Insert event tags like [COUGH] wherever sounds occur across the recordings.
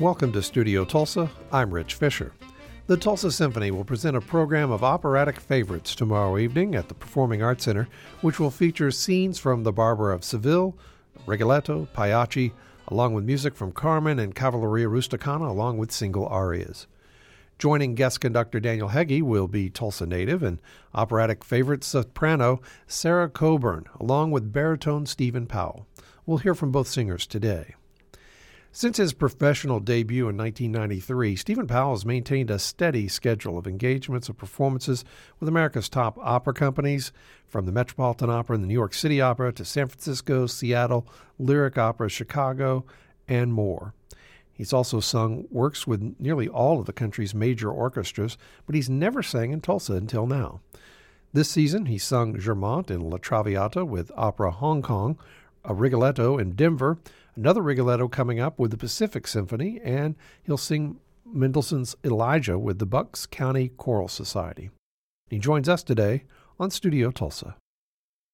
Welcome to Studio Tulsa. I'm Rich Fisher. The Tulsa Symphony will present a program of operatic favorites tomorrow evening at the Performing Arts Center, which will feature scenes from The Barber of Seville, Rigoletto, Pagliacci, along with music from Carmen and Cavalleria Rusticana, along with single arias. Joining guest conductor Daniel Hege will be Tulsa native and operatic favorite soprano Sarah Coburn, along with baritone Stephen Powell. We'll hear from both singers today. Since his professional debut in 1993, Stephen Powell has maintained a steady schedule of engagements and performances with America's top opera companies, from the Metropolitan Opera and the New York City Opera to San Francisco, Seattle, Lyric Opera, Chicago, and more. He's also sung works with nearly all of the country's major orchestras, but he's never sang in Tulsa until now. This season, he sung Germont in La Traviata with Opera Hong Kong, a Rigoletto in Denver, another Rigoletto coming up with the Pacific Symphony, and he'll sing Mendelssohn's Elijah with the Bucks County Choral Society. He joins us today on Studio Tulsa.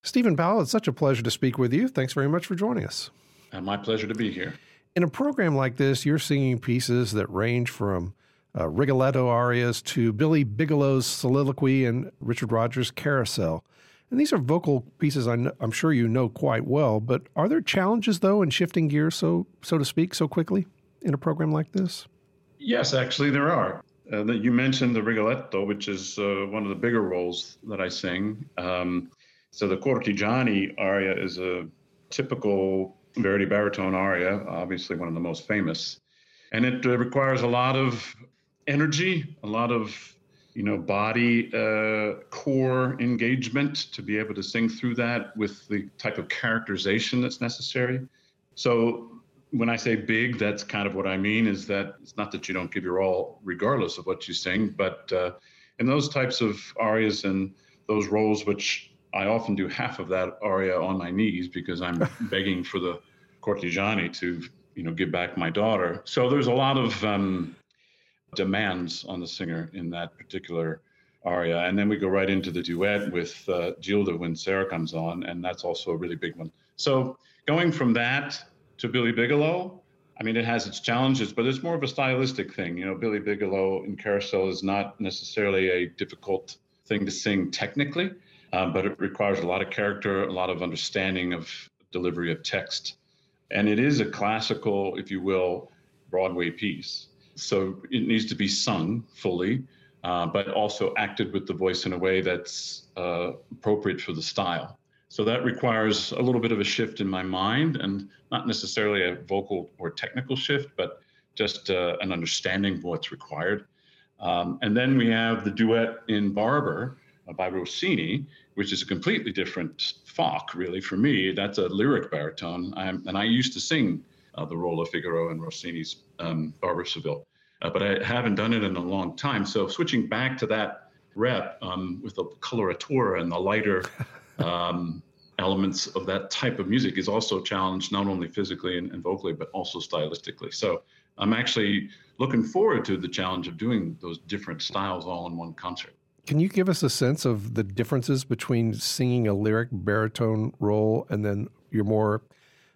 Stephen Powell, it's such a pleasure to speak with you. Thanks very much for joining us. And my pleasure to be here. In a program like this, you're singing pieces that range from uh, Rigoletto arias to Billy Bigelow's soliloquy and Richard Rodgers' Carousel. And these are vocal pieces I am sure you know quite well, but are there challenges, though, in shifting gears, so, so to speak, so quickly in a program like this? Yes, actually, there are. Uh, you mentioned the Rigoletto, which is uh, one of the bigger roles that I sing. Um, so the Cortigiani aria is a typical Verdi baritone aria, obviously one of the most famous. And it uh, requires a lot of energy, a lot of you know body uh, core engagement to be able to sing through that with the type of characterization that's necessary. So when I say big, that's kind of what I mean. Is that it's not that you don't give your all regardless of what you sing, but uh, in those types of arias and those roles, which I often do half of that aria on my knees because I'm [LAUGHS] begging for the Cortigiani to, you know, give back my daughter. So there's a lot of um, demands on the singer in that particular aria. And then we go right into the duet with uh, Gilda when Sarah comes on, and that's also a really big one. So going from that to Billy Bigelow, I mean, it has its challenges, but it's more of a stylistic thing. You know, Billy Bigelow in Carousel is not necessarily a difficult thing to sing technically um, but it requires a lot of character, a lot of understanding of delivery of text. And it is a classical, if you will, Broadway piece. So it needs to be sung fully, uh, but also acted with the voice in a way that's uh, appropriate for the style. So that requires a little bit of a shift in my mind and not necessarily a vocal or technical shift, but just uh, an understanding of what's required. Um, and then we have the duet in Barber uh, by Rossini, which is a completely different Fach, really, for me. That's a lyric baritone. I'm, and I used to sing the role of Figaro in Rossini's um, Barber Seville, uh, but I haven't done it in a long time. So switching back to that rep um, with the coloratura and the lighter [LAUGHS] um, elements of that type of music is also challenged not only physically and, and vocally, but also stylistically. So I'm actually looking forward to the challenge of doing those different styles all in one concert. Can you give us a sense of the differences between singing a lyric baritone role and then your more,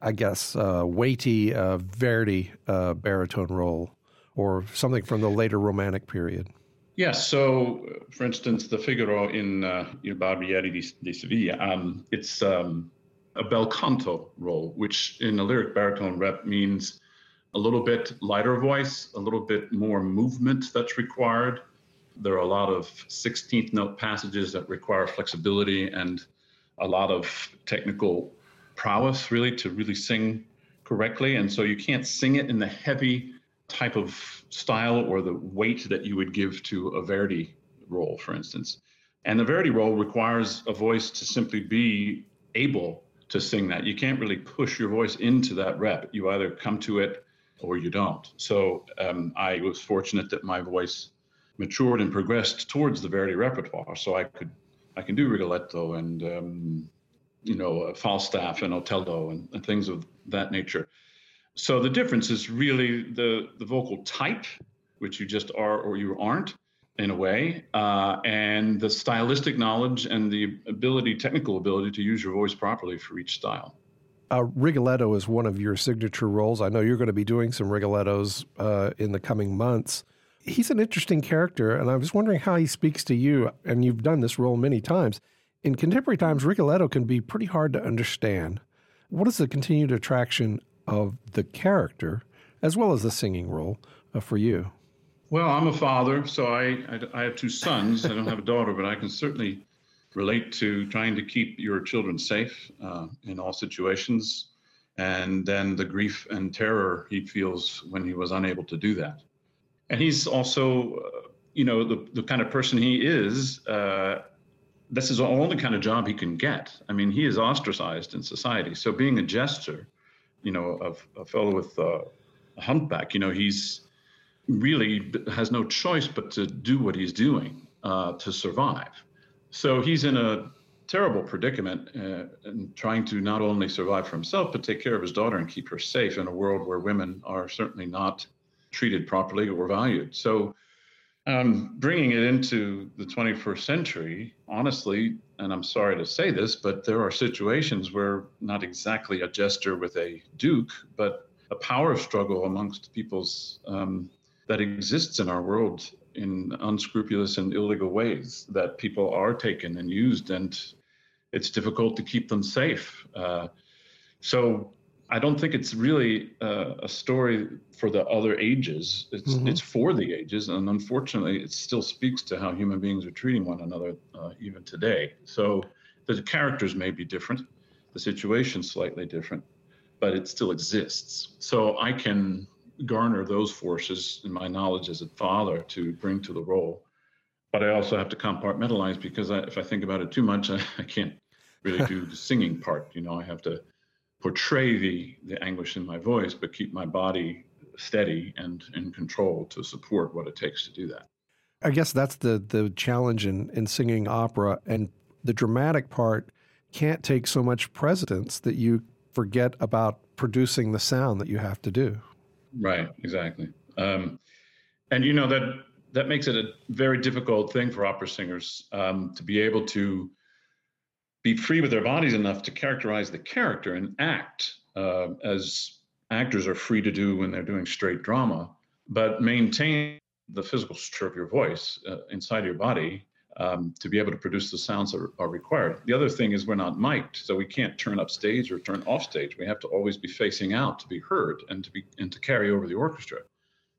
I guess, uh, weighty uh, Verdi uh, baritone role, or something from the later Romantic period? Yes. So, for instance, the Figaro in uh, Il Barbiere di, di Sevilla, um, it's um, a bel canto role, which in a lyric baritone rep means a little bit lighter voice, a little bit more movement that's required there are a lot of 16th note passages that require flexibility and a lot of technical prowess really to really sing correctly. And so you can't sing it in the heavy type of style or the weight that you would give to a verdi role for instance. And the verdi role requires a voice to simply be able to sing that. You can't really push your voice into that rep. You either come to it or you don't. So um, i was fortunate that my voice matured and progressed towards the Verdi repertoire. So I could I can do Rigoletto and um, you know Falstaff and Otello and, and, things of that nature. So the difference is really the the vocal type, which you just are or you aren't in a way, uh, and the stylistic knowledge and the ability, technical ability to use your voice properly for each style. Uh, Rigoletto is one of your signature roles. I know you're going to be doing some Rigolettos uh, in the coming months. He's an interesting character, and I was wondering how he speaks to you. And you've done this role many times. In contemporary times, Rigoletto can be pretty hard to understand. What is the continued attraction of the character as well as the singing role uh, for you? Well, I'm a father, so I, I, I have two sons. I don't have a daughter, but I can certainly relate to trying to keep your children safe uh, in all situations, and then the grief and terror he feels when he was unable to do that. And he's also, uh, you know, the, the kind of person he is. Uh, this is the only kind of job he can get. I mean, he is ostracized in society. So being a jester, you know, a, a fellow with uh, a humpback, you know, he's really has no choice but to do what he's doing uh, to survive. So he's in a terrible predicament uh, and trying to not only survive for himself, but take care of his daughter and keep her safe in a world where women are certainly not treated properly or valued. So um, bringing it into the 21st century, honestly, and I'm sorry to say this, but there are situations where not exactly a jester with a duke, but a power struggle amongst people's um, that exists in our world in unscrupulous and illegal ways that people are taken and used, and it's difficult to keep them safe. Uh, so I don't think it's really uh, a story for the other ages. It's mm-hmm. it's for the ages, and unfortunately, it still speaks to how human beings are treating one another uh, even today. So the characters may be different, the situation slightly different, but it still exists. So I can garner those forces in my knowledge as a father to bring to the role, but I also have to compartmentalize because I, if I think about it too much, I, [LAUGHS] I can't really do the singing part. You know, I have to portray the the anguish in my voice, but keep my body steady and in control to support what it takes to do that. I guess that's the the challenge in, in singing opera and the dramatic part can't take so much precedence that you forget about producing the sound that you have to do. Right, exactly. Um, and you know that that makes it a very difficult thing for opera singers um, to be able to be free with their bodies enough to characterize the character and act uh, as actors are free to do when they're doing straight drama, but maintain the physical structure of your voice uh, inside your body um, to be able to produce the sounds that are, required. The other thing is we're not mic'd, so we can't turn up stage or turn off stage. We have to always be facing out to be heard and to be and to carry over the orchestra.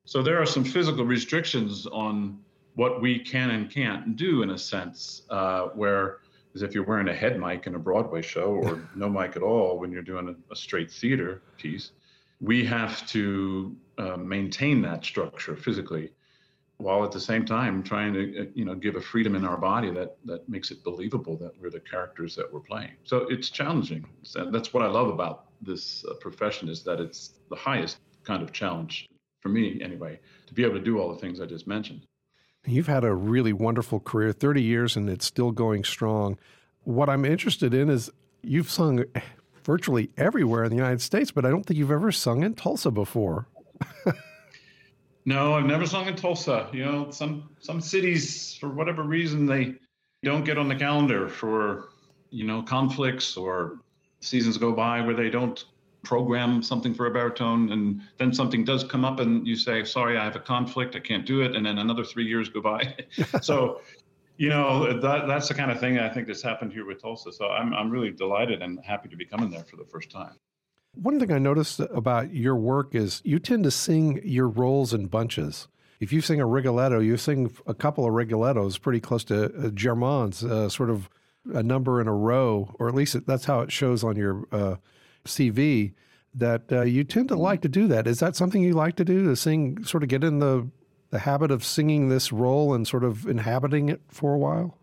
So there are some physical restrictions on what we can and can't do in a sense, uh, where is if you're wearing a head mic in a Broadway show or [LAUGHS] no mic at all when you're doing a, a straight theater piece, we have to uh, maintain that structure physically while at the same time trying to uh, you know give a freedom in our body that that makes it believable that we're the characters that we're playing. So it's challenging. That's what i love about this uh, profession is that it's the highest kind of challenge for me anyway to be able to do all the things i just mentioned You've had a really wonderful career, 30 years, and it's still going strong. What I'm interested in is you've sung virtually everywhere in the United States, but I don't think you've ever sung in Tulsa before. no, I've never sung in Tulsa. You know, some some cities, for whatever reason, they don't get on the calendar for you know conflicts or seasons go by where they don't program something for a baritone and then something does come up and you say sorry i have a conflict i can't do it and then another three years go by. [LAUGHS] So you know that, that's the kind of thing i think that's happened here with tulsa. So I'm, I'm really delighted and happy to be coming there for the first time. One thing i noticed about your work is you tend to sing your roles in bunches. If you sing a rigoletto you sing a couple of rigolettos pretty close to uh, Germonts uh, sort of a number in a row or at least that's how it shows on your uh, CV that uh, you tend to like to do that. Is that something you like to do to sing, sort of get in the, the habit of singing this role and sort of inhabiting it for a while?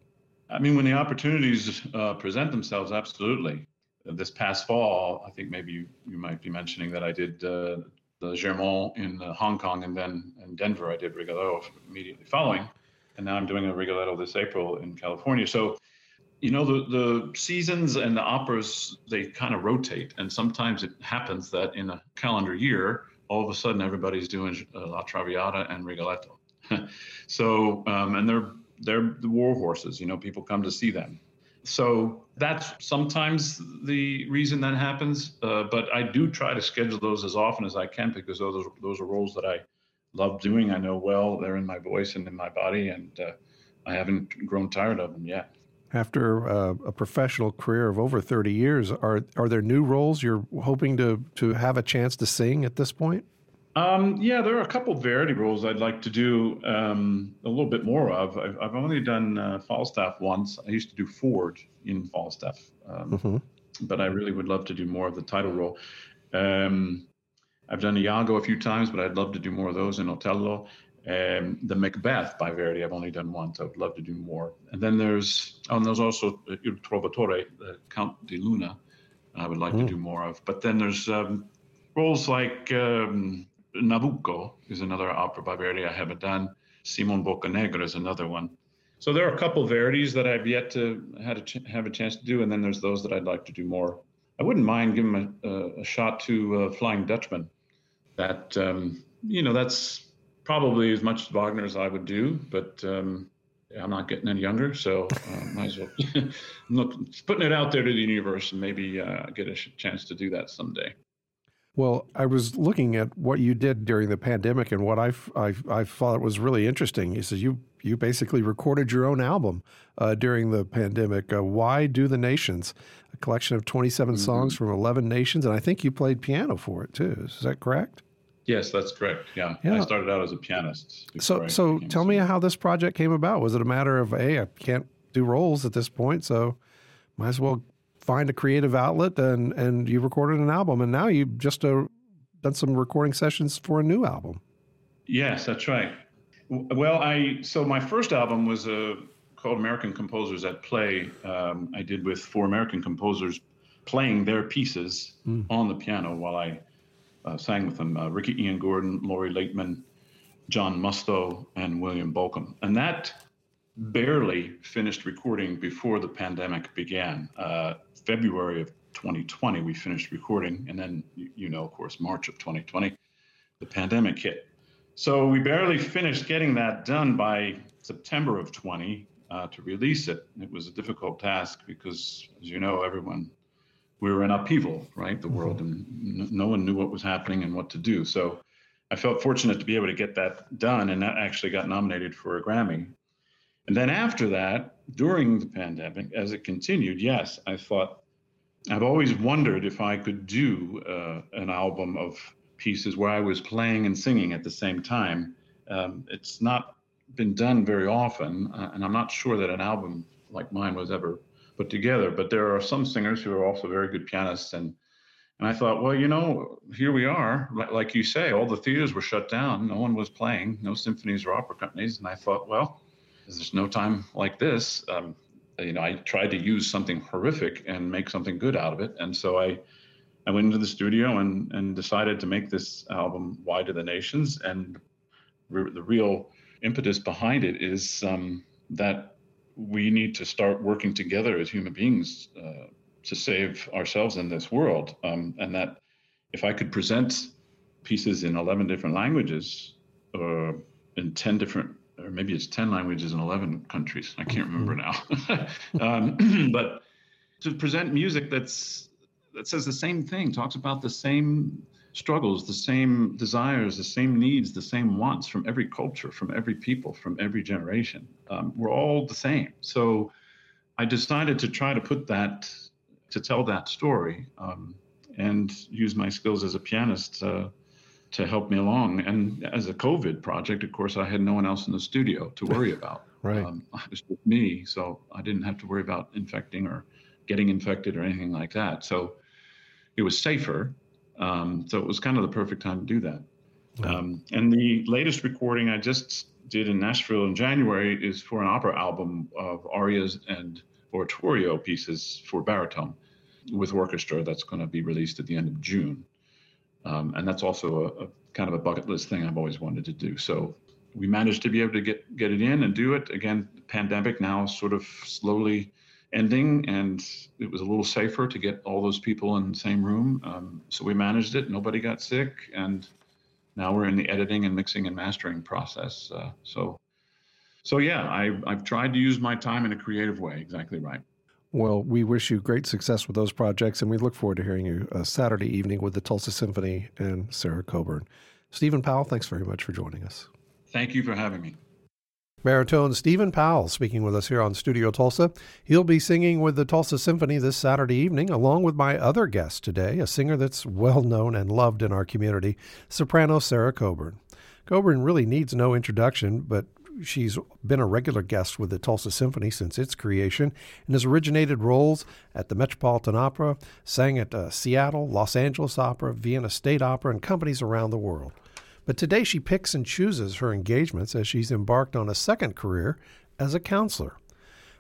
I mean, when the opportunities uh, present themselves, absolutely. This past fall, I think maybe you, you might be mentioning that I did uh, the Germont in uh, Hong Kong and then in Denver, I did Rigoletto immediately following. And now I'm doing a Rigoletto this April in California. So you know the the seasons and the operas they kind of rotate and sometimes it happens that in a calendar year all of a sudden everybody's doing uh, la traviata and rigoletto [LAUGHS] so um, and they're they're the war horses you know people come to see them so that's sometimes the reason that happens. Uh, but I do try to schedule those as often as I can because those are, those are roles that I love doing. I know well they're in my voice and in my body, and uh, I haven't grown tired of them yet. After uh, a professional career of over 30 years, are are there new roles you're hoping to to have a chance to sing at this point? Um, yeah, there are a couple Verdi roles I'd like to do um, a little bit more of. I've, I've only done uh, Falstaff once. I used to do Ford in Falstaff, um, mm-hmm. but I really would love to do more of the title role. Um, I've done Iago a few times, but I'd love to do more of those in Otello. Um, the Macbeth by Verdi, I've only done once. I would love to do more. And then there's, oh, and there's also Il Trovatore, the Count di Luna, I would like mm. to do more of. But then there's um, roles like um, Nabucco is another opera by Verdi I haven't done. Simon Boccanegra is another one. So there are a couple Verdis that I've yet to had a ch- have a chance to do, and then there's those that I'd like to do more. I wouldn't mind giving a, a, a shot to uh, Flying Dutchman. That um, you know, that's probably as much Wagner as I would do, but um, I'm not getting any younger, so uh, might as well [LAUGHS] look putting it out there to the universe and maybe uh, get a sh- chance to do that someday. Well, I was looking at what you did during the pandemic, and what I, I, I thought was really interesting. You said you you basically recorded your own album uh, during the pandemic. Uh, Why do the nations? A collection of 27 mm-hmm. songs from 11 nations, and I think you played piano for it too. Is that correct? Yes, that's correct. Yeah, yeah. I started out as a pianist. So, so tell me how this project came about. Was it a matter of, hey, I can't do roles at this point, so might as well find a creative outlet and and you recorded an album and now you've just uh, done some recording sessions for a new album yes that's right well i so my first album was uh, called american composers at play um, i did with four american composers playing their pieces mm. on the piano while i uh, sang with them uh, ricky ian gordon lori laitman john musto and william bolcom and that barely finished recording before the pandemic began. Uh, February of 2020, we finished recording, and then you know, of course, March of 2020, the pandemic hit. So we barely finished getting that done by September of 20 uh, to release it. It was a difficult task because, as you know, everyone we were in upheaval, right? The world, and no one knew what was happening and what to do. So I felt fortunate to be able to get that done, and that actually got nominated for a Grammy. And then after that, during the pandemic, as it continued, yes, I thought, I've always wondered if I could do uh, an album of pieces where I was playing and singing at the same time. Um, it's not been done very often, uh, and I'm not sure that an album like mine was ever put together. But there are some singers who are also very good pianists, and and I thought, well, you know, here we are. Like you say, all the theaters were shut down. No one was playing, no symphonies or opera companies. And I thought, well, there's no time like this. Um, you know, I tried to use something horrific and make something good out of it. And so I, I went into the studio and, and decided to make this album Why to the Nations. And re- the real impetus behind it is um, that we need to start working together as human beings uh, to save ourselves in this world. Um, and that if I could present pieces in 11 different languages or uh, in 10 different or maybe it's 10 languages in 11 countries. I can't remember mm-hmm. now. [LAUGHS] um, [CLEARS THROAT] but to present music that's that says the same thing, talks about the same struggles, the same desires, the same needs, the same wants from every culture, from every people, from every generation. Um, we're all the same. So I decided to try to put that, to tell that story um, and use my skills as a pianist. Uh, to help me along. And as a COVID project, of course, I had no one else in the studio to worry [LAUGHS] about. right. Um, it was just me, so I didn't have to worry about infecting or getting infected or anything like that. So it was safer. Um, so it was kind of the perfect time to do that. Um, and the latest recording I just did in Nashville in January is for an opera album of arias and oratorio pieces for baritone with orchestra that's going to be released at the end of June. Um, and that's also a, a, kind of a bucket list thing I've always wanted to do. So we managed to be able to get get it in and do it. Again, pandemic now sort of slowly ending, and it was a little safer to get all those people in the same room. Um, so we managed it. Nobody got sick, and now we're in the editing and mixing and mastering process. Uh, so, so yeah, I, I've tried to use my time in a creative way. Exactly right. Well, we wish you great success with those projects, and we look forward to hearing you uh, Saturday evening with the Tulsa Symphony and Sarah Coburn. Stephen Powell, thanks very much for joining us. Thank you for having me. Baritone Stephen Powell speaking with us here on Studio Tulsa. He'll be singing with the Tulsa Symphony this Saturday evening, along with my other guest today, a singer that's well known and loved in our community, soprano Sarah Coburn. Coburn really needs no introduction, but she's been a regular guest with the Tulsa Symphony since its creation and has originated roles at the Metropolitan Opera, sang at uh, Seattle, Los Angeles Opera, Vienna State Opera, and companies around the world. But today she picks and chooses her engagements as she's embarked on a second career as a counselor.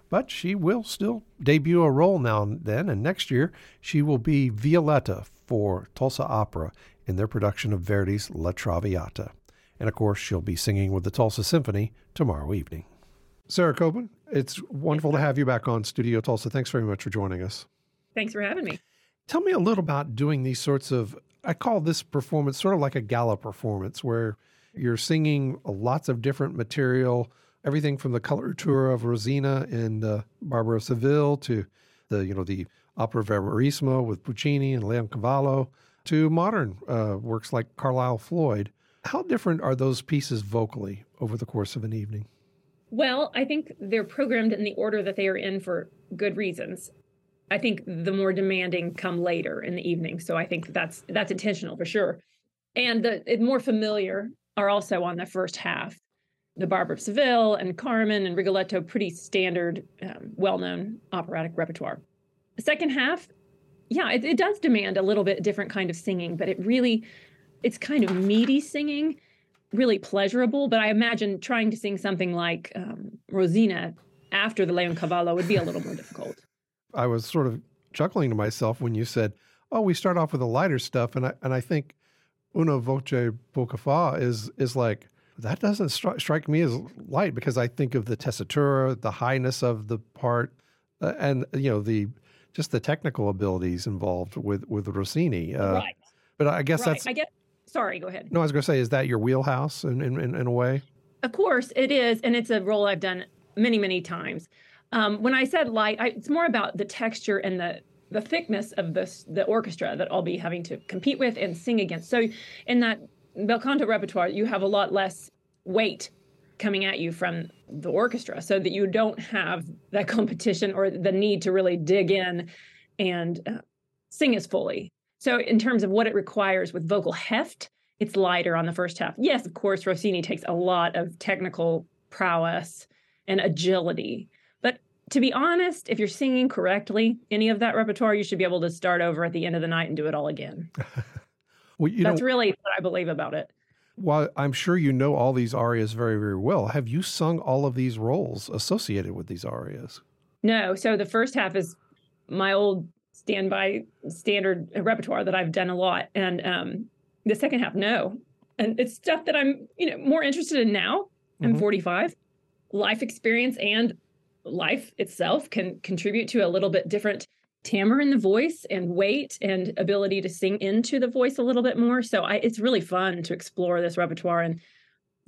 But she will still debut a role now and then, and next year she will be Violetta for Tulsa Opera in their production of Verdi's La Traviata. And of course, she'll be singing with the Tulsa Symphony tomorrow evening. Sarah Coburn, it's wonderful to have you back on Studio Tulsa. Thanks very much for joining us. Thanks for having me. Tell me a little about doing these sorts of I call this performance sort of like a gala performance where you're singing lots of different material, everything from the coloratura of Rosina and uh, Barber of Seville to the you know the opera Verismo with Puccini and Leoncavallo to modern uh, works like Carlisle Floyd. How different are those pieces vocally over the course of an evening? Well, I think they're programmed in the order that they are in for good reasons. I think the more demanding come later in the evening. So I think that's that's intentional for sure. And the more familiar are also on the first half. The Barber of Seville and Carmen and Rigoletto, pretty standard, um, well-known operatic repertoire. The second half, yeah, it, it does demand a little bit different kind of singing, but it really, it's kind of meaty singing, really pleasurable. But I imagine trying to sing something like um, Rosina after the Leoncavallo would be a little more difficult. I was sort of chuckling to myself when you said, "Oh, we start off with the lighter stuff," and I and I think "Una voce poco fa" is is like that doesn't stri- strike me as light because I think of the tessitura, the highness of the part, uh, and you know the just the technical abilities involved with with Rossini. Uh, right. But I guess right. that's. I get. Sorry, go ahead. No, I was going to say, is that your wheelhouse in, in, in a way? Of course, it is, and it's a role I've done many, many times. Um, when I said light, I, it's more about the texture and the the thickness of this the orchestra that I'll be having to compete with and sing against. So in that bel canto repertoire, you have a lot less weight coming at you from the orchestra, so that you don't have that [LAUGHS] competition or the need to really dig in and uh, sing as fully. So in terms of what it requires with vocal heft, it's lighter on the first half. Yes, of course, Rossini takes a lot of technical prowess and agility to be honest, if you're singing correctly, any of that repertoire, you should be able to start over at the end of the night and do it all again. [LAUGHS] well, That's know, really what I believe about it. Well, I'm sure you know all these arias very, very well. Have you sung all of these roles associated with these arias? No. So the first half is my old standby standard repertoire that I've done a lot, and um, the second half, no. And it's stuff that I'm, you know, more interested in now. I'm mm-hmm. 45, life experience and life itself can contribute to a little bit different timbre in the voice and weight and ability to sing into the voice a little bit more. So I, it's really fun to explore this repertoire and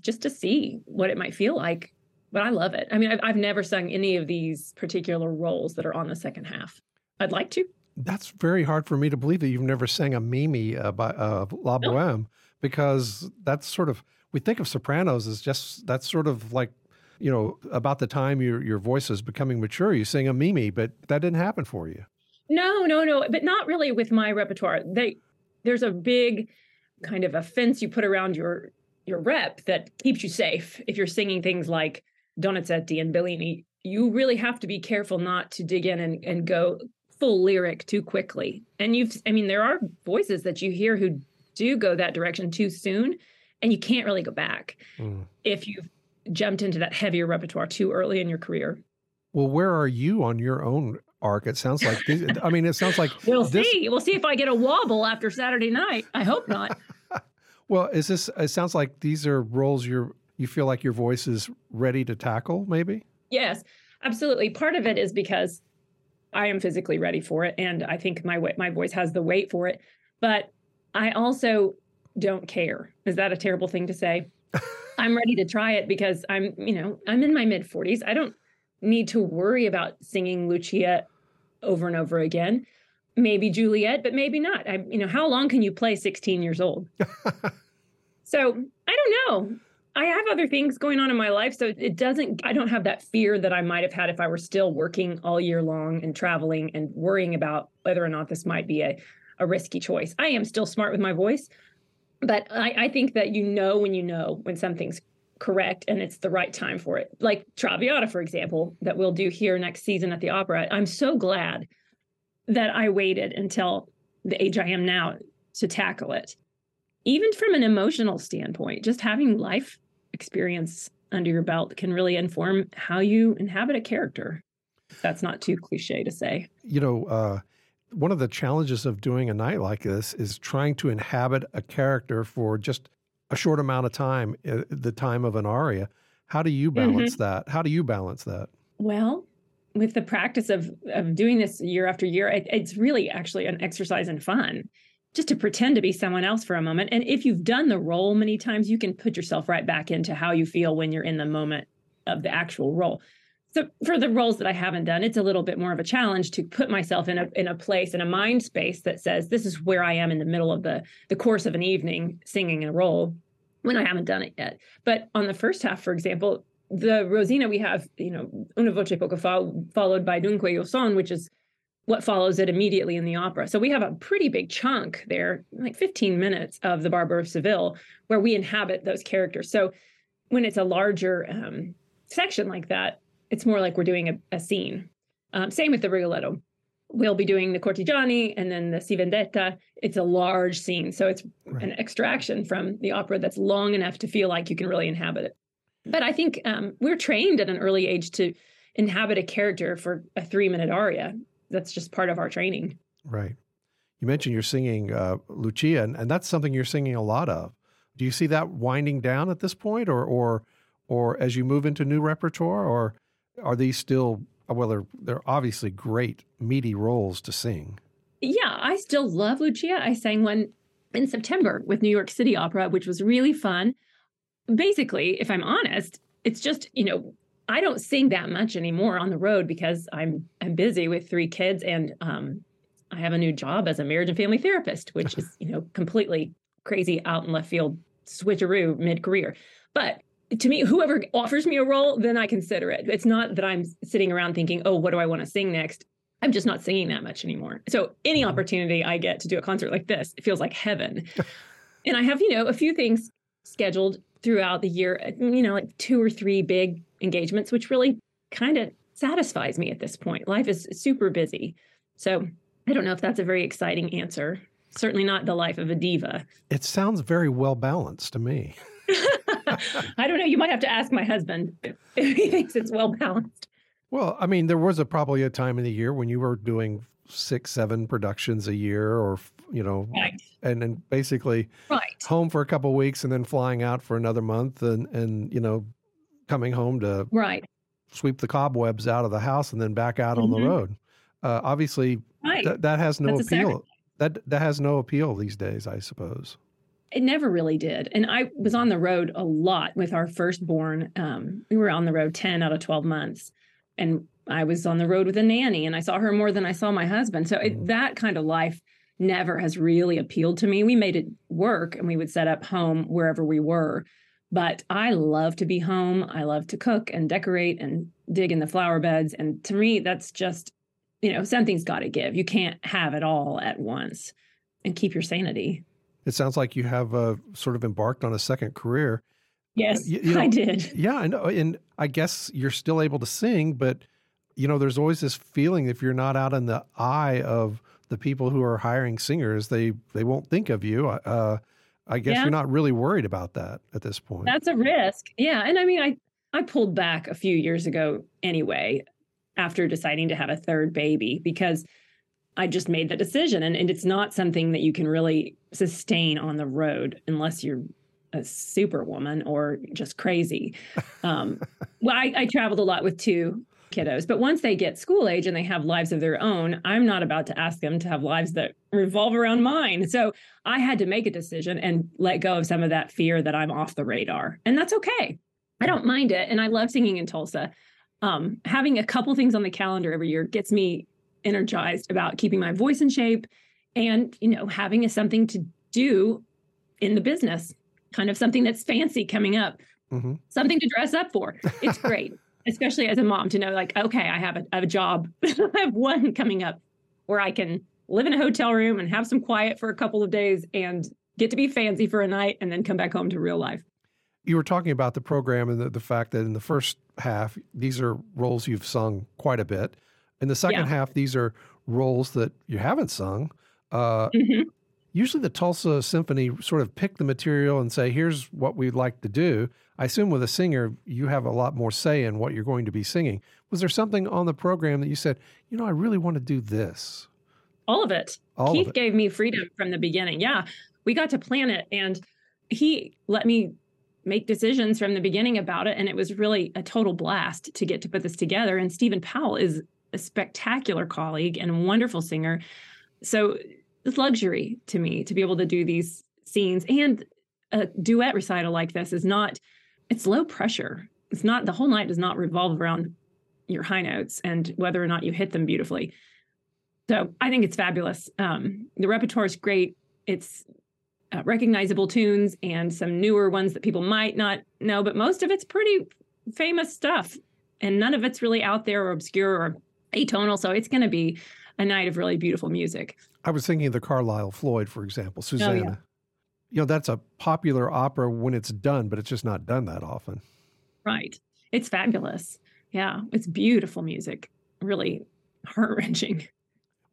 just to see what it might feel like. But I love it. I mean, I've, I've never sung any of these particular roles that are on the second half. I'd like to. That's very hard for me to believe that you've never sang a Mimi uh, by uh, La Boheme no. because that's sort of we think of sopranos as just that's sort of like you know, about the time your your voice is becoming mature, you sing a Mimi, but that didn't happen for you. No, no, no, but not really with my repertoire. They there's a big kind of a fence you put around your your rep that keeps you safe. If you're singing things like Donizetti and Bellini, you really have to be careful not to dig in and, and go full lyric too quickly. And you've I mean, there are voices that you hear who do go that direction too soon and you can't really go back. Mm. If you've jumped into that heavier repertoire too early in your career. Well, where are you on your own arc? It sounds like I mean, it sounds like we'll this... see. We'll see if I get a wobble after Saturday night. I hope not. [LAUGHS] well, is this? It sounds like these are roles you're you feel like your voice is ready to tackle. Maybe. Yes, absolutely. Part of it is because I am physically ready for it, and I think my my voice has the weight for it. But I also don't care. Is that a terrible thing to say? [LAUGHS] I'm ready to try it because I'm, you know, I'm in my mid 40s. I don't need to worry about singing Lucia over and over again. Maybe Juliet, but maybe not. I, you know, how long can you play 16 years old? [LAUGHS] so I don't know. I have other things going on in my life. So it doesn't, I don't have that fear that I might have had if I were still working all year long and traveling and worrying about whether or not this might be a, a risky choice. I am still smart with my voice, but I, I think that you know when you know when something's correct and it's the right time for it. Like Traviata, for example, that we'll do here next season at the opera. I'm so glad that I waited until the age I am now to tackle it. Even from an emotional standpoint, just having life experience under your belt can really inform how you inhabit a character. That's not too cliche to say. You know, uh, one of the challenges of doing a night like this is trying to inhabit a character for just a short amount of time, uh, the time of an aria. How do you balance mm-hmm. that? How do you balance that? Well, with the practice of of doing this year after year, it, it's really actually an exercise in fun. Just to pretend to be someone else for a moment. And if you've done the role many times, you can put yourself right back into how you feel when you're in the moment of the actual role. So for the roles that I haven't done, it's a little bit more of a challenge to put myself in a in a place in a mind space that says this is where I am in the middle of the the course of an evening singing a role when I haven't done it yet. But on the first half, for example, the Rosina we have, you know, Una voce poco fa, followed by Dunque io son, which is what follows it immediately in the opera. So we have a pretty big chunk there, like 15 minutes of the Barber of Seville, where we inhabit those characters. So when it's a larger um, section like that, it's more like we're doing a, a scene. Um, same with the Rigoletto. We'll be doing the Cortigiani and then the Si Vendetta. It's a large scene. So it's right. an extraction from the opera that's long enough to feel like you can really inhabit it. But I think um, we're trained at an early age to inhabit a character for a three minute aria. That's just part of our training. Right. You mentioned you're singing uh, Lucia, and, and that's something you're singing a lot of. Do you see that winding down at this point, or or or as you move into new repertoire, or are these still well they're they're obviously great meaty roles to sing. Yeah i still love lucia. I sang one in september with new york city opera which was really fun. Basically if i'm honest it's just you know i don't sing that much anymore on the road because i'm i'm busy with three kids and um, i have a new job as a marriage and family therapist which [LAUGHS] is you know completely crazy out in left field switcheroo mid-career. But to me, whoever offers me a role, then I consider it. It's not that I'm sitting around thinking, oh, what do I want to sing next? I'm just not singing that much anymore. So any mm-hmm. opportunity I get to do a concert like this, it feels like heaven. [LAUGHS] and I have, you know, a few things scheduled throughout the year, uh, you know, like two or three big engagements, which really kind of satisfies me at this point. Life is super busy. So I don't know if that's a very exciting answer. Certainly not the life of a diva. It sounds very well balanced to me. [LAUGHS] I don't know. You might have to ask my husband if he thinks it's well balanced. Well, I mean, there was a, probably a time in the year when you were doing six, seven productions a year, or you know, right. and then basically right. home for a couple weeks and then flying out for another month, and and you know, coming home to right sweep the cobwebs out of the house and then back out mm-hmm. on the mm-hmm. road. Uh, obviously, right. th- that has no That's appeal. That that has no appeal these days, I suppose. It never really did. And I was on the road a lot with our firstborn. Um, we were on the road 10 out of 12 months. And I was on the road with a nanny and I saw her more than I saw my husband. So it, mm. that kind of life never has really appealed to me. We made it work and we would set up home wherever we were. But I love to be home. I love to cook and decorate and dig in the flower beds. And to me, that's just, you know, something's got to give. You can't have it all at once and keep your sanity. It sounds like you have uh, sort of embarked on a second career. Yes, you, you know, [LAUGHS] I did. Yeah, I know. And I guess you're still able to sing, but you know, there's always this feeling if you're not out in the eye of the people who are hiring singers, they they won't think of you. Uh, I guess yeah. you're not really worried about that at this point. That's a risk. Yeah, and I mean, I I pulled back a few years ago anyway after deciding to have a third baby because I just made the decision. And, and it's not something that you can really sustain on the road unless you're a superwoman or just crazy. [LAUGHS] Um, well, I, I traveled a lot with two kiddos, but once they get school age and they have lives of their own, I'm not about to ask them to have lives that revolve around mine. So I had to make a decision and let go of some of that fear that I'm off the radar. And that's okay. I don't mind it. And I love singing in Tulsa. Um, having a couple things on the calendar every year gets me energized about keeping my voice in shape and, you know, having a, something to do in the business, kind of something that's fancy coming up, mm-hmm. something to dress up for. It's [LAUGHS] great, especially as a mom to know, like, okay, I have a, I have a job, [LAUGHS] I have one coming up where I can live in a hotel room and have some quiet for a couple of days and get to be fancy for a night and then come back home to real life. You were talking about the program and the, the fact that in the first half, these are roles you've sung quite a bit. In the second yeah. half, these are roles that you haven't sung. Uh, mm-hmm. Usually, the Tulsa Symphony sort of pick the material and say, "Here's what we'd like to do." I assume with a singer, you have a lot more say in what you're going to be singing. Was there something on the program that you said, "You know, I really want to do this"? All of it. All Keith of it. gave me freedom from the beginning. Yeah, we got to plan it, and he let me make decisions from the beginning about it. And it was really a total blast to get to put this together. And Stephen Powell is a spectacular colleague and a wonderful singer. So it's luxury to me to be able to do these scenes. And a duet recital like this is not, it's low pressure. It's not, the whole night does not revolve around your high notes and whether or not you hit them beautifully. So I think it's fabulous. Um, the repertoire is great. It's uh, recognizable tunes and some newer ones that people might not know, but most of it's pretty famous stuff. And none of it's really out there or obscure or atonal. So it's going to be a night of really beautiful music. I was thinking of the Carlisle Floyd, for example, Susanna. Oh, yeah. You know, that's a popular opera when it's done, but it's just not done that often. Right. It's fabulous. Yeah. It's beautiful music. Really heart wrenching.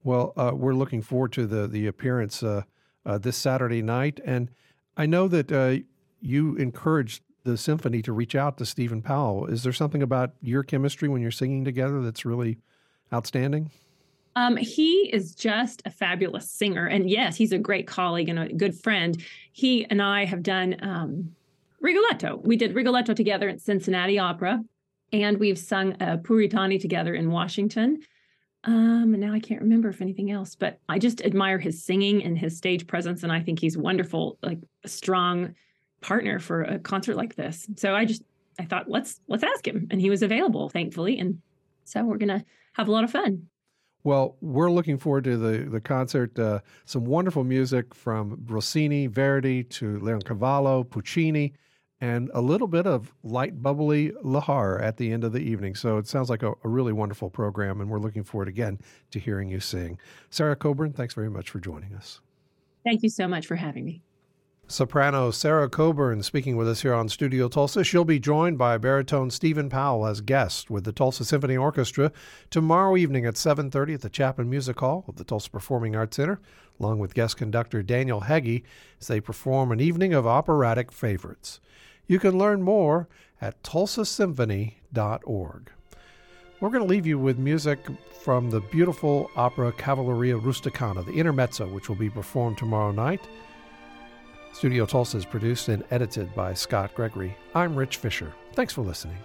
Well, uh, we're looking forward to the the appearance uh, uh, this Saturday night, and I know that uh, you encouraged the symphony to reach out to Stephen Powell. Is there something about your chemistry when you're singing together that's really outstanding? Um, he is just a fabulous singer. And yes, he's a great colleague and a good friend. He and I have done um, Rigoletto. We did Rigoletto together at Cincinnati Opera, and we've sung uh, Puritani together in Washington. Um, and now I can't remember if anything else, but I just admire his singing and his stage presence. And I think he's wonderful, like a strong partner for a concert like this. So I just, I thought, let's, let's ask him. And he was available, thankfully. And so we're going to have a lot of fun. Well, we're looking forward to the the concert. Uh, some wonderful music from Rossini, Verdi to Leoncavallo, Puccini, and a little bit of light, bubbly Lehár at the end of the evening. So it sounds like a, a really wonderful program, and we're looking forward again to hearing you sing. Sarah Coburn, thanks very much for joining us. Thank you so much for having me. Soprano Sarah Coburn speaking with us here on Studio Tulsa. She'll be joined by baritone Stephen Powell as guest with the Tulsa Symphony Orchestra tomorrow evening at 7:30 at the Chapman Music Hall of the Tulsa Performing Arts Center, along with guest conductor Daniel Hege as they perform an evening of operatic favorites. You can learn more at tulsasymphony.org. We're going to leave you with music from the beautiful opera Cavalleria Rusticana, the Intermezzo, which will be performed tomorrow night. Studio Tulsa is produced and edited by Scott Gregory. I'm Rich Fisher. Thanks for listening.